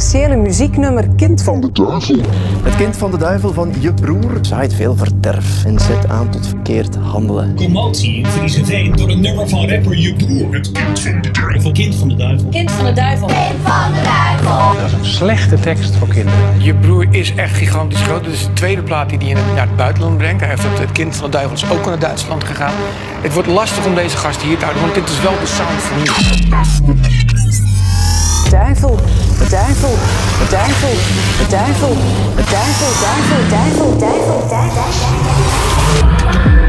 controversiële muzieknummer Kind van de Duivel. Het kind van de duivel van je broer zaait veel verderf en zet aan tot verkeerd handelen. Commotie in Friese Veen door een nummer van rapper je broer. Het kind van de duivel. Kind van de duivel. Kind van de duivel. Kind van de duivel. Dat is een slechte tekst voor kinderen. Je broer is echt gigantisch groot. Dit is de tweede plaat die hij naar het buitenland brengt. Hij heeft het, het kind van de duivel is ook naar Duitsland gegaan. Het wordt lastig om deze gast hier te houden, want dit is wel de sound van nu. Duivel, duivel, duivel, duivel, duivel, duivel, duivel, duivel, duivel. Want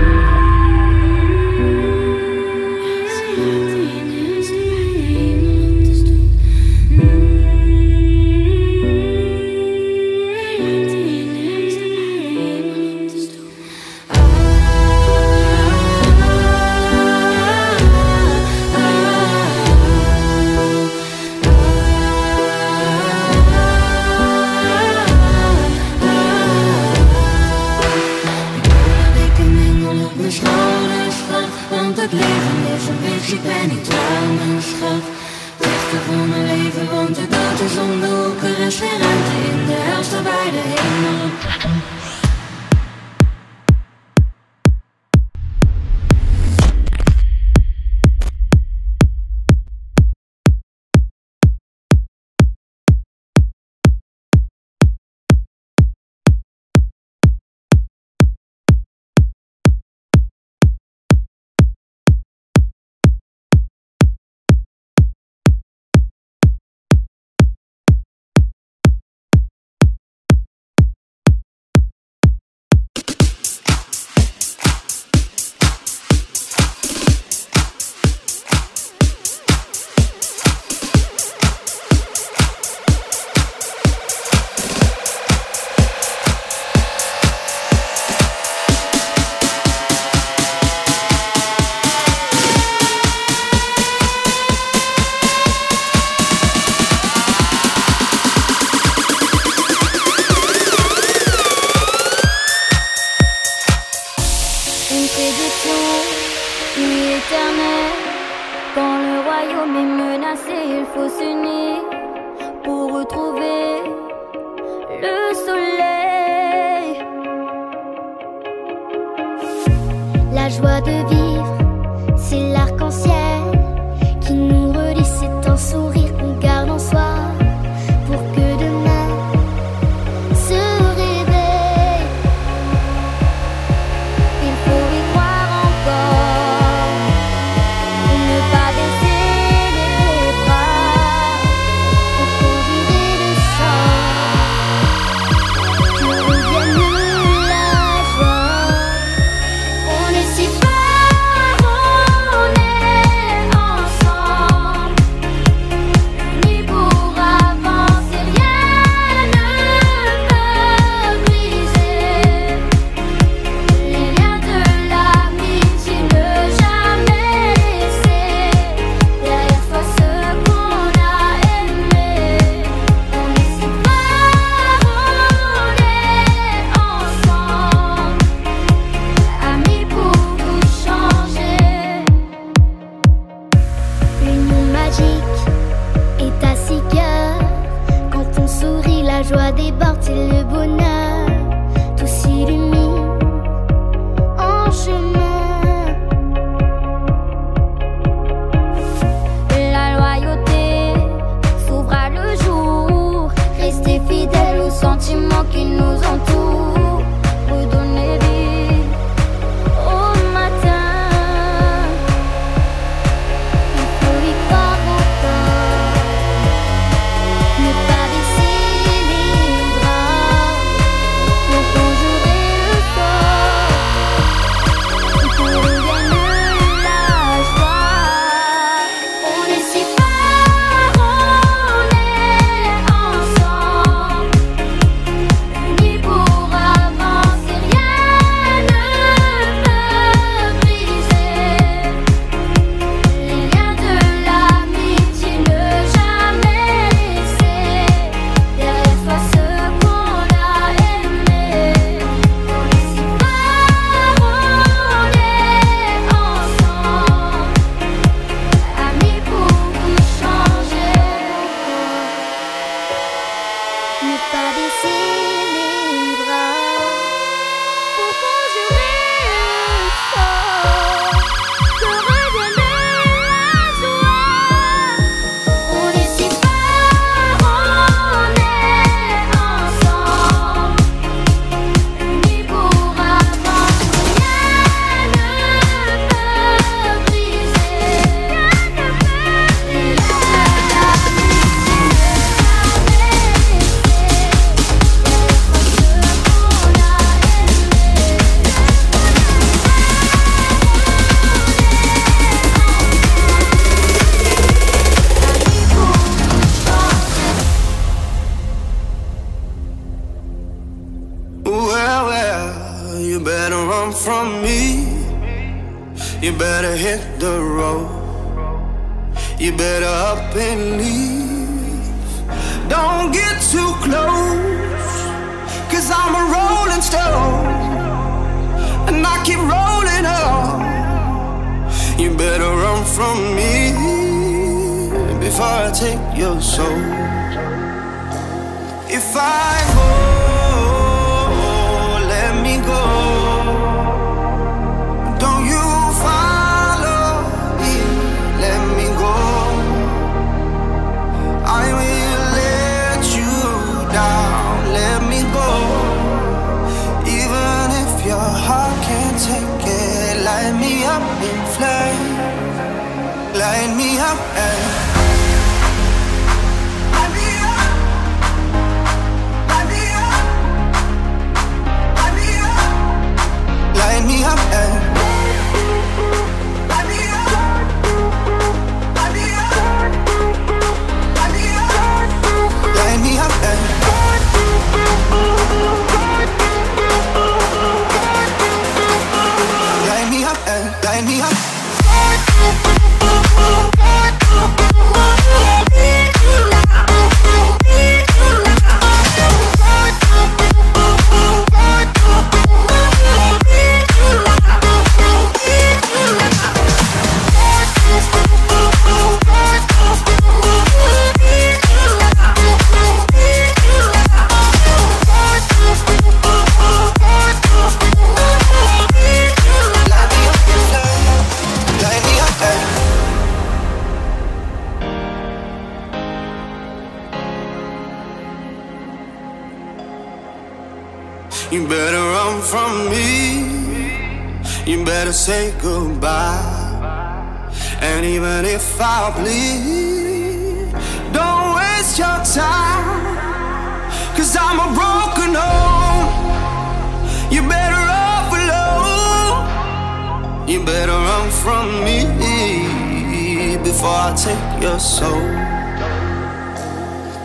before I take your soul.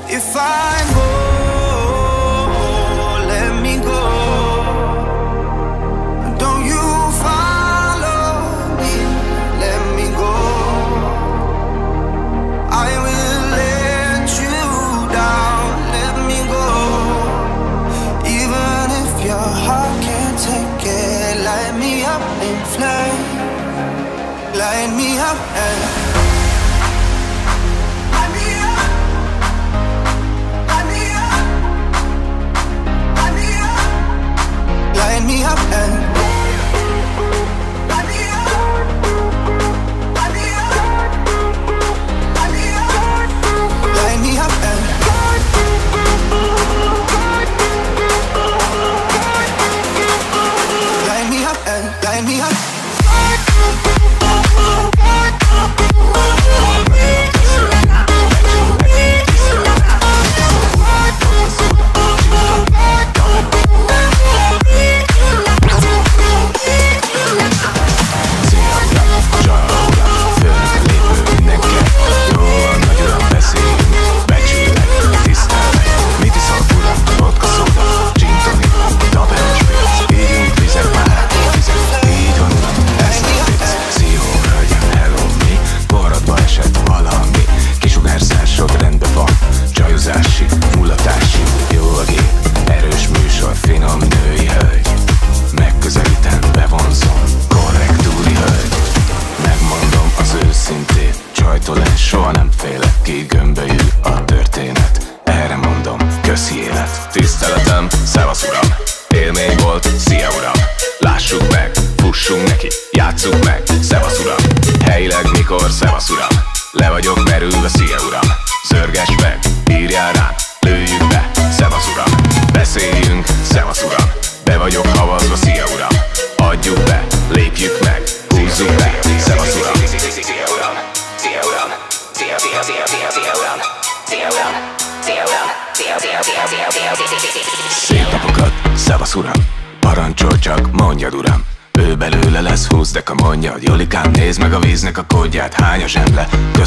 If I go,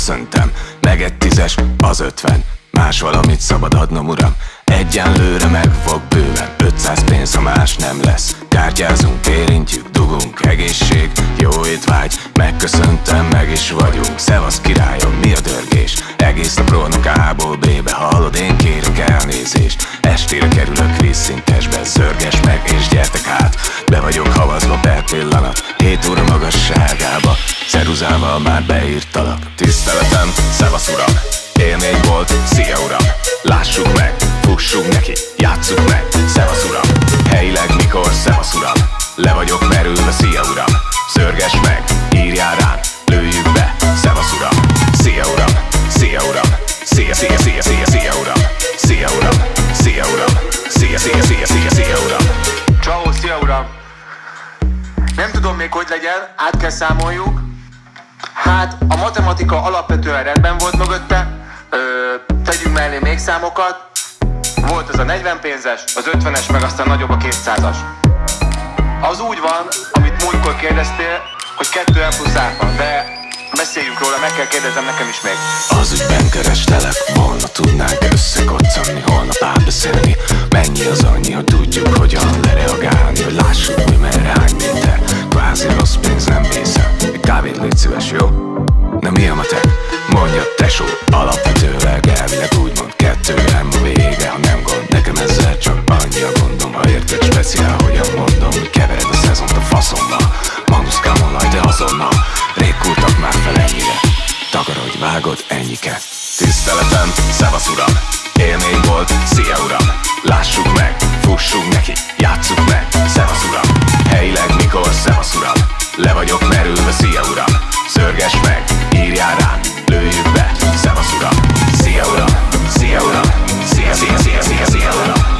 Köszöntem. Meg egy tízes, az ötven. Más valamit szabad adnom, uram. Egyenlőre meg fog bőven. 500 pénz, ha más nem lesz. Kártyázunk, érintjük, dugunk Egészség, jó étvágy Megköszöntem, meg is vagyunk. Szevasz királyom, mi a dörgés? Egész nap rohanok A-ból B-be Hallod, én kérek elnézést. Estére kerülök vízszintesbe Zörges meg és gyertek át. Be vagyok havazva per pillanat. Hét óra magasságába Ceruzával már beírtalak. Tiszteletem, szevasz uram. Élmény volt, szia uram. Lássuk meg, fussunk neki Játsszuk meg, szevasz uram. Helyileg mikor, szevasz uram? Le vagyok merülve, szia uram. Szörges meg, írjál rám Lőjük be, szevasz uram. Szia uram, szia uram. Szia, szia, szia, szia, szia uram. Szia uram, szia uram. Szia, szia, szia, szia, szia uram. Ciao, szia uram! Nem tudom még hogy legyen, át kell számoljuk. Hát, a matematika alapvetően rendben volt mögötte. Ö, tegyünk mellé még számokat. Volt az a 40 pénzes, az 50-es, meg aztán nagyobb a 200-as. Az úgy van, amit múltkor kérdeztél, hogy 2 M plusz áfa, de beszéljünk róla, meg kell kérdezem nekem is még. Az ügyben kerestelek volna Tudnánk összekoccanni, holnap átbeszélni Mennyi az annyi, hogy tudjuk hogyan lereagálni Hogy lássuk, hogy merre hány méter Kvázi rossz pénz nem hiszel Egy kávét légy szíves, jó? Na mi a matek? Mondja tesó Alapvetőleg elvileg úgymond kettő nem a vége, ha nem gond. Nekem ezzel csak annyi a gondom Ha érted speciál, hogyan mondom. Hogy kevered a szezont a faszommal Manuszkámon laj, de azonnal Rég már fel ennyire. Takarodj, vágod, ennyike Tiszteletem, szevasz uram. Élmény volt, szia uram. Lássuk meg, fussunk neki Játsszuk meg, szevasz uram. Helyileg mikor, szevasz uram. Le vagyok merülve, szia uram. Szörges meg, írjál rám Lőjük be, szevasz uram. Szia uram, szia uram. Szia, szia, szia, szia, szia uram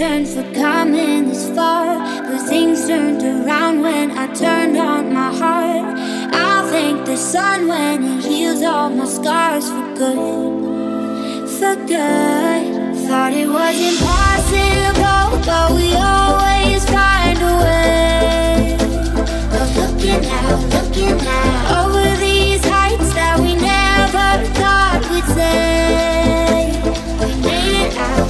explanation for coming this far, but things turned around when I turned on my heart. I'll thank the sun when it heals all my scars for good, for good. Thought it was impossible, but we always find a way. But looking out, looking out over these heights that we never thought we'd say. We made it out,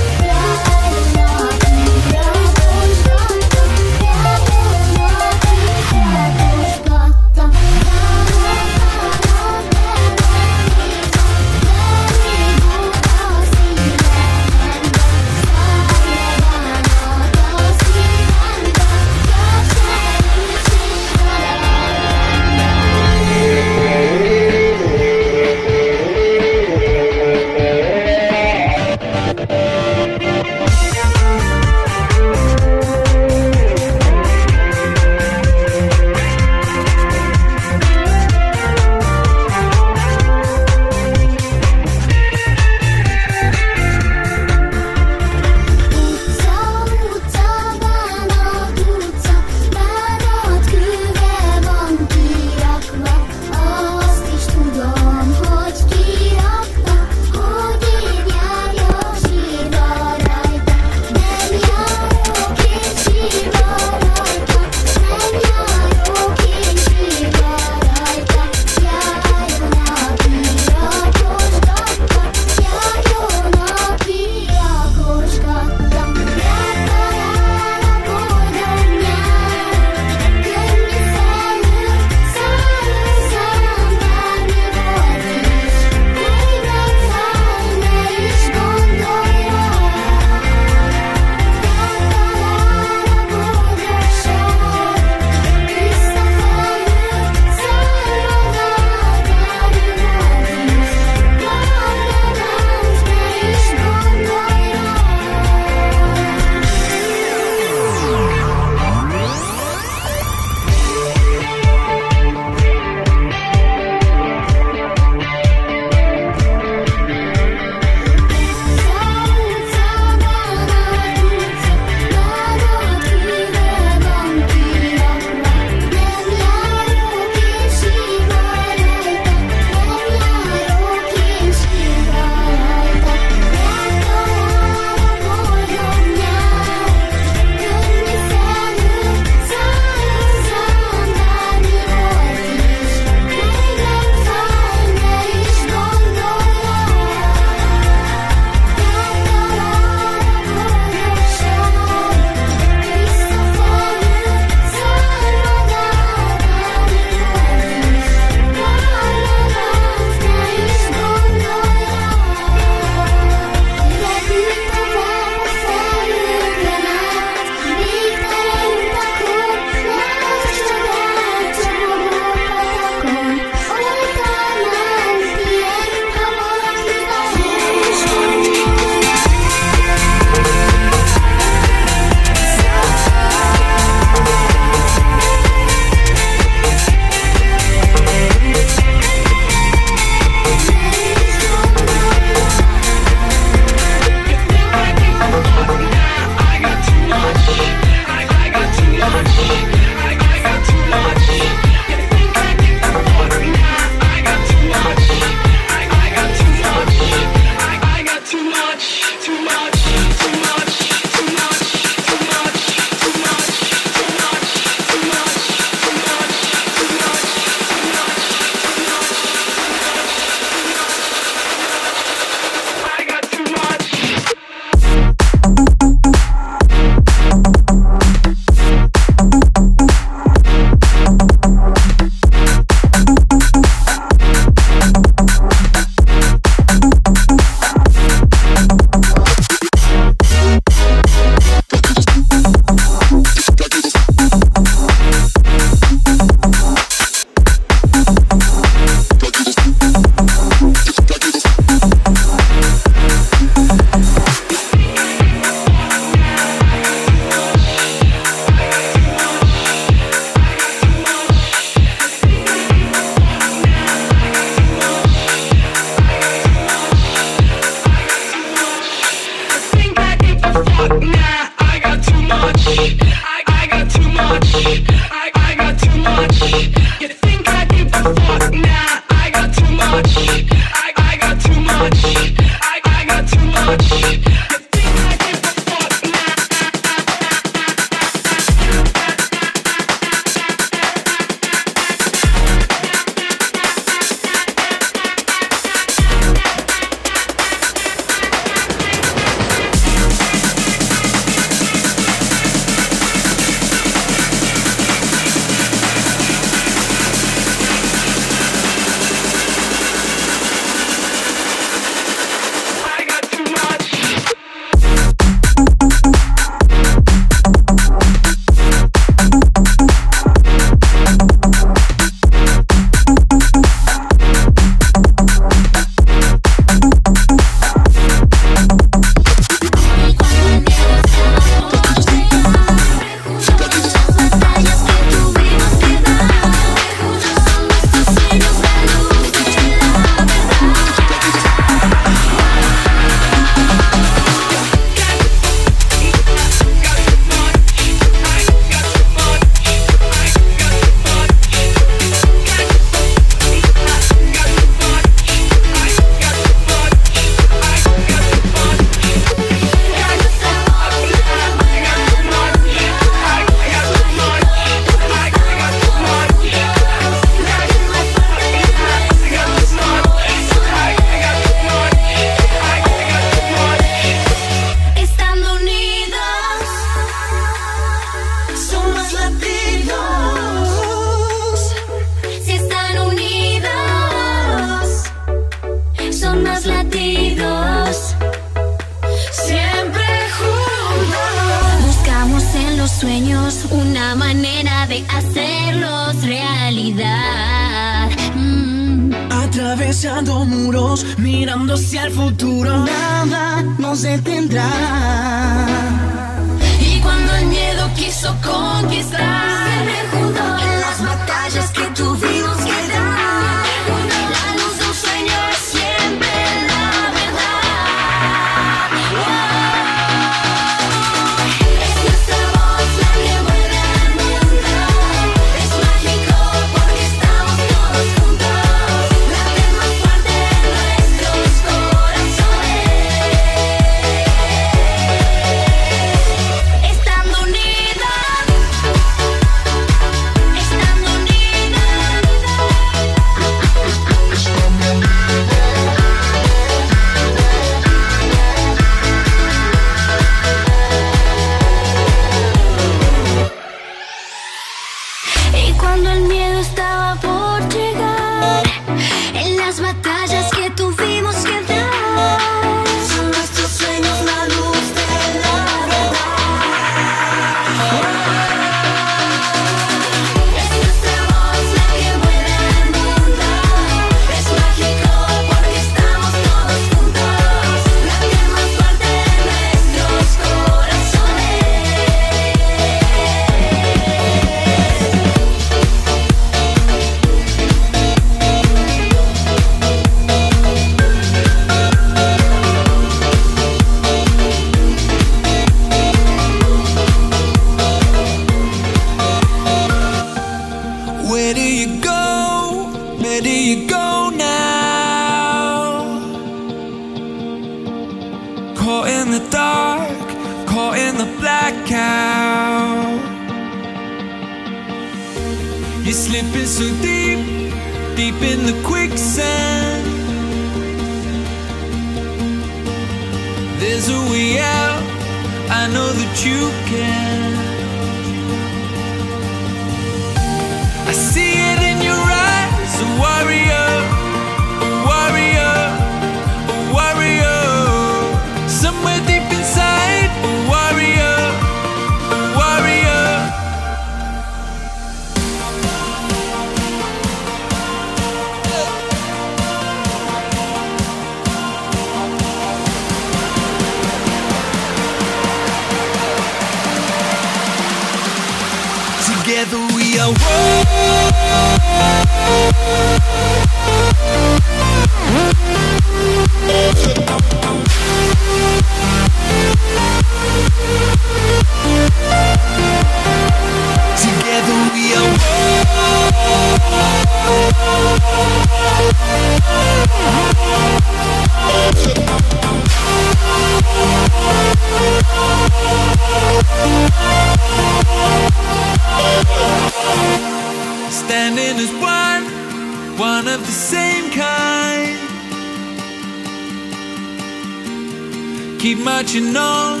much you know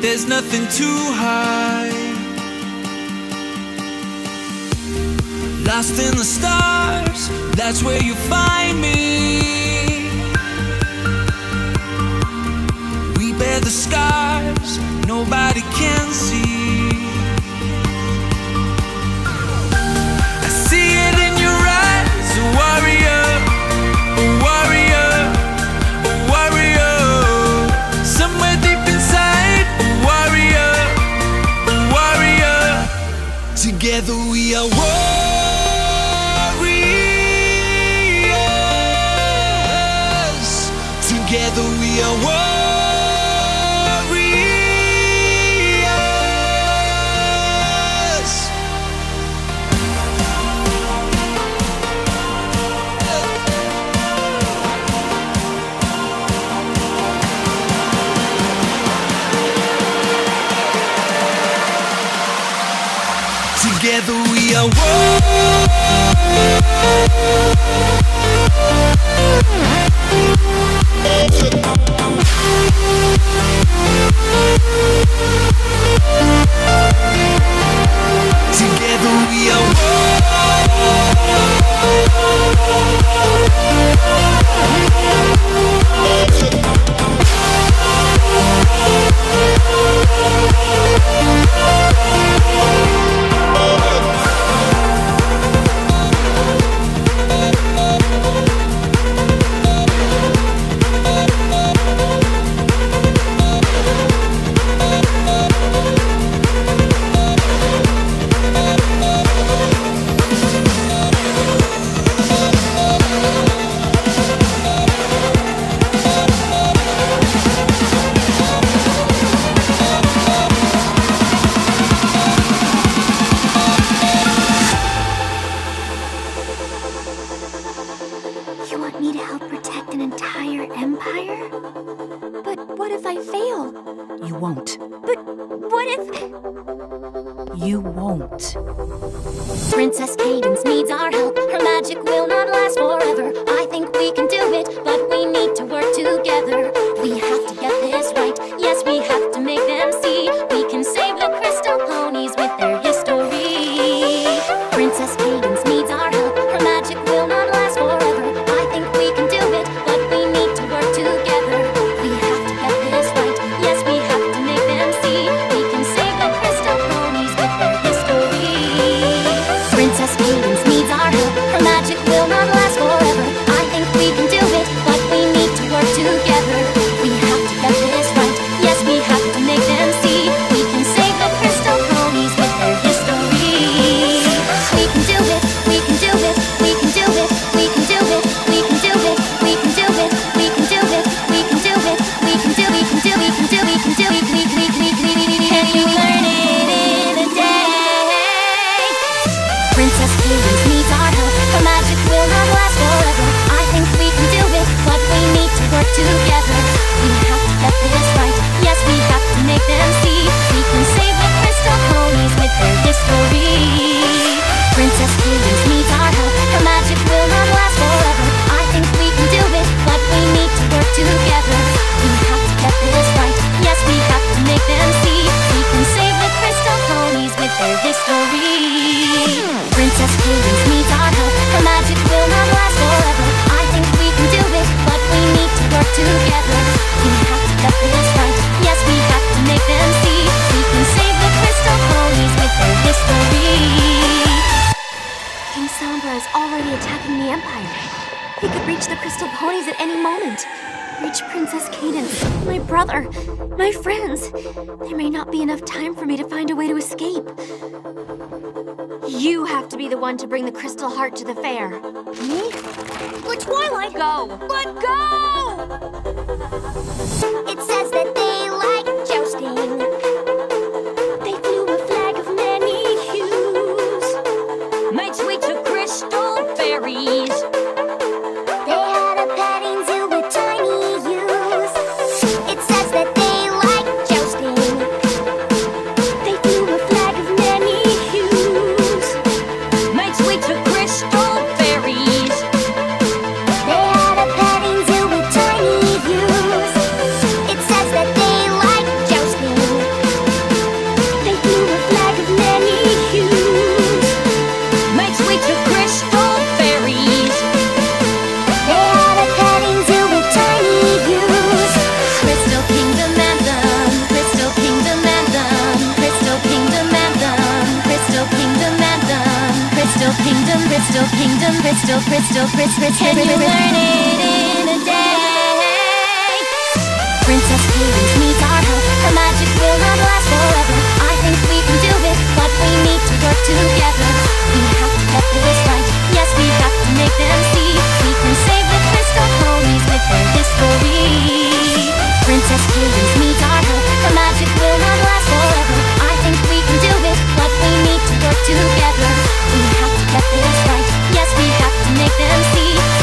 there's nothing to hide. Lost in the stars, that's where you find me. We bear the sky. the world Together we are one. Our magic will not last forever. I think we can do but we need to work together. We have to get this right, yes we have to make them see. Yes, we have to make them see We can save the crystal ponies with their history King Sombra is already attacking the Empire He could reach the crystal ponies at any moment Reach Princess Cadance, my brother, my friends. There may not be enough time for me to find a way to escape. You have to be the one to bring the crystal heart to the fair. Me? But Twilight! Go! But go! Crystal, crystal, Can you learn it in a day? Princess Cadance needs our help. Her magic will not last forever. I think we can do it, but we need to work together. We have to get this right. Yes, we have to make them see. We can save the crystal ponies with their history. Princess Cadance needs our help. Her magic will not last forever. I think we can do it, but we need to work together. We have to get this right. Make them see.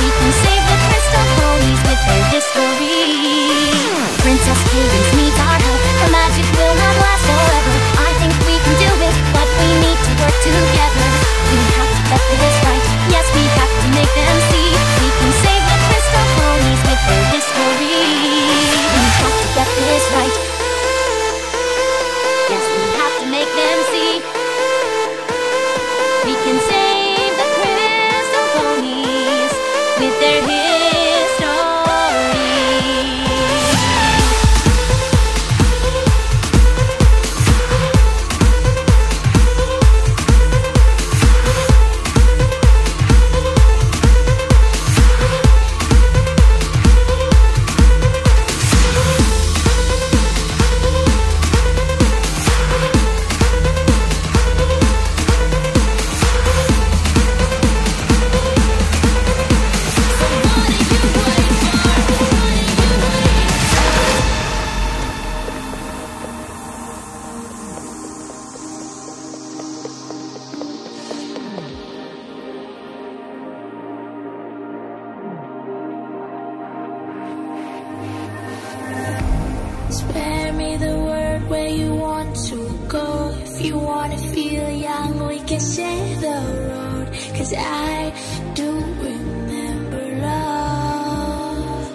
Can share the road. Cause I do remember love.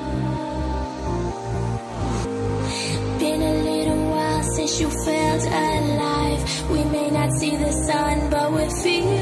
Been a little while since you felt alive. We may not see the sun, but we feel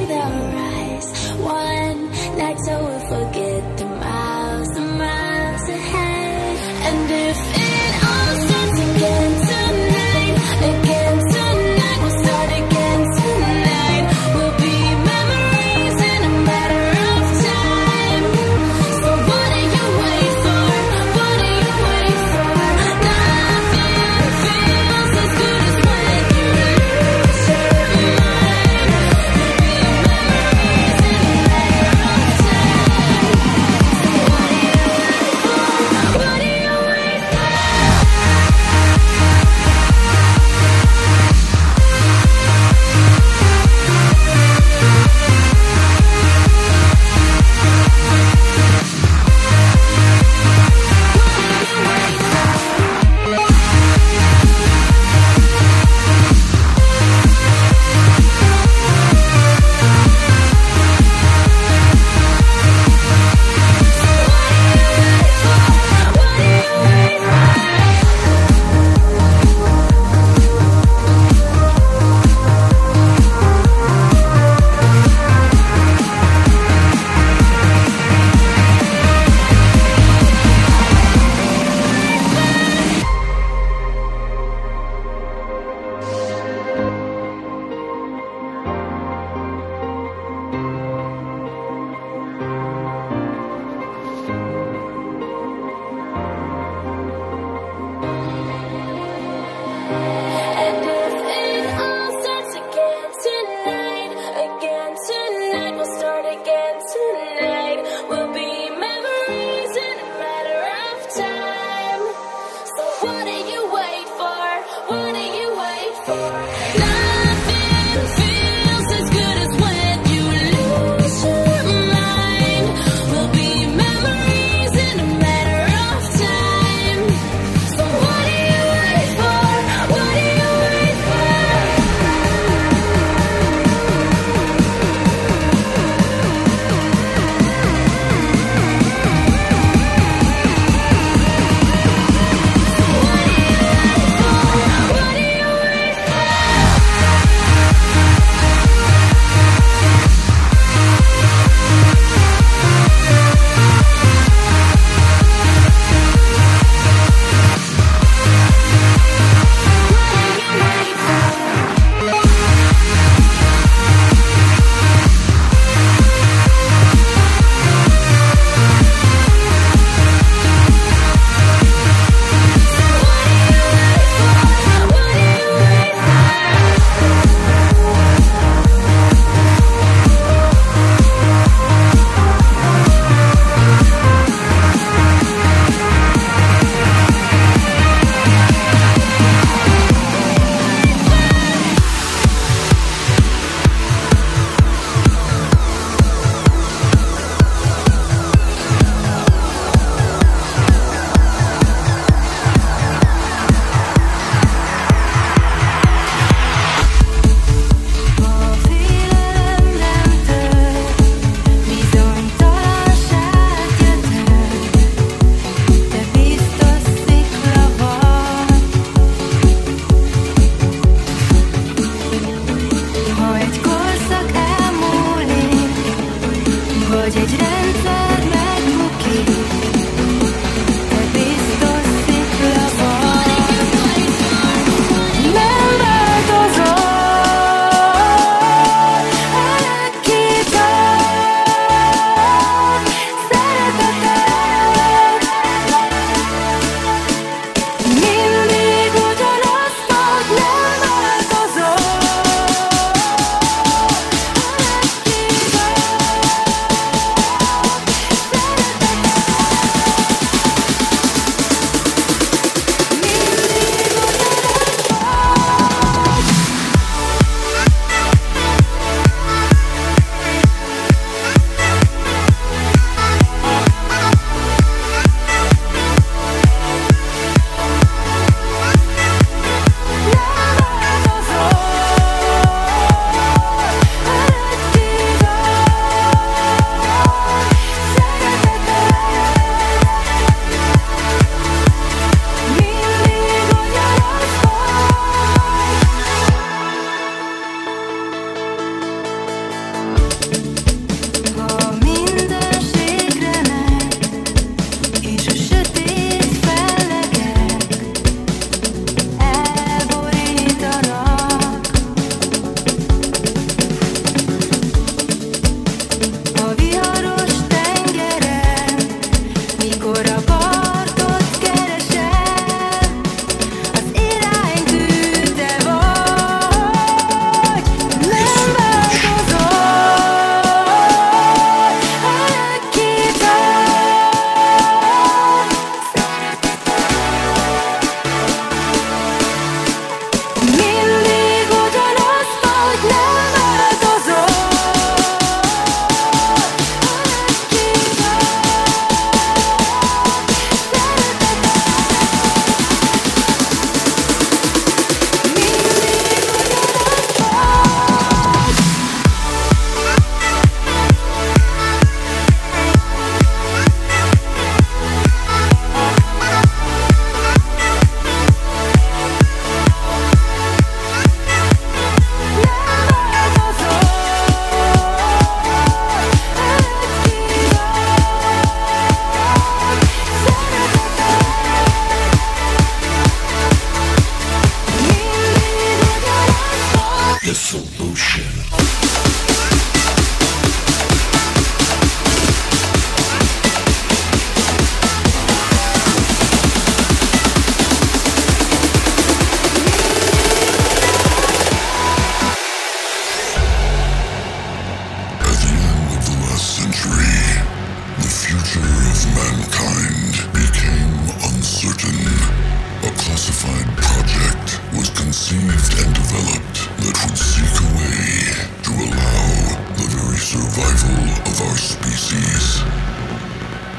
of our species.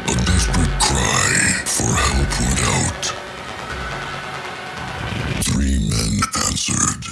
A desperate cry for help went out. Three men answered.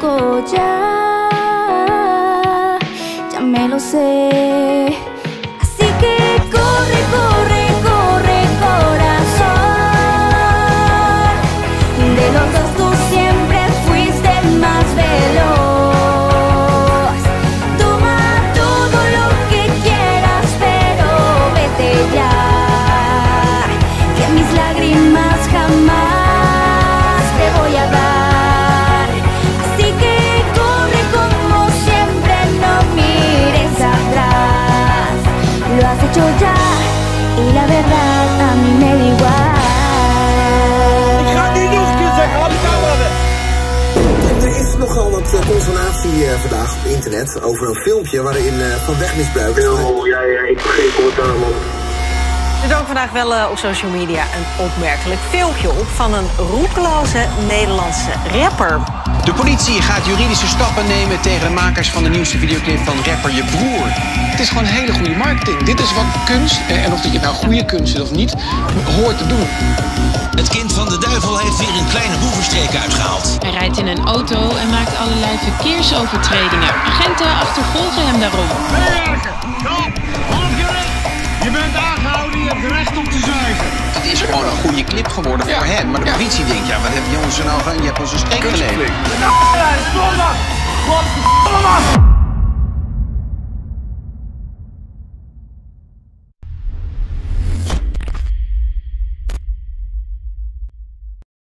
こうじゃじゃメロセ eh, vandaag op internet over een filmpje waarin eh, van wegmisbruik is. Oh ja, ja, ik begreep commentaar man. Er dook vandaag wel eh, op social media een opmerkelijk filmpje op van een roekeloze Nederlandse rapper. De politie gaat juridische stappen nemen tegen de makers van de nieuwste videoclip van rapper Je Broer. Het is gewoon hele goede marketing. Dit is wat kunst, eh, en of dat je nou goede kunst is of niet, hoort te doen. Het kind van de duivel heeft weer een kleine boevenstreek uitgehaald. Hij rijdt in een auto en maakt allerlei verkeersovertredingen. Agenten achtervolgen hem daarom. Je bent aangehouden, je hebt recht om te zuigen. Het is gewoon een goede clip geworden voor hem. Maar de politie denkt, ja, wat heb je ons er nou van? Je hebt ons een streek geleverd.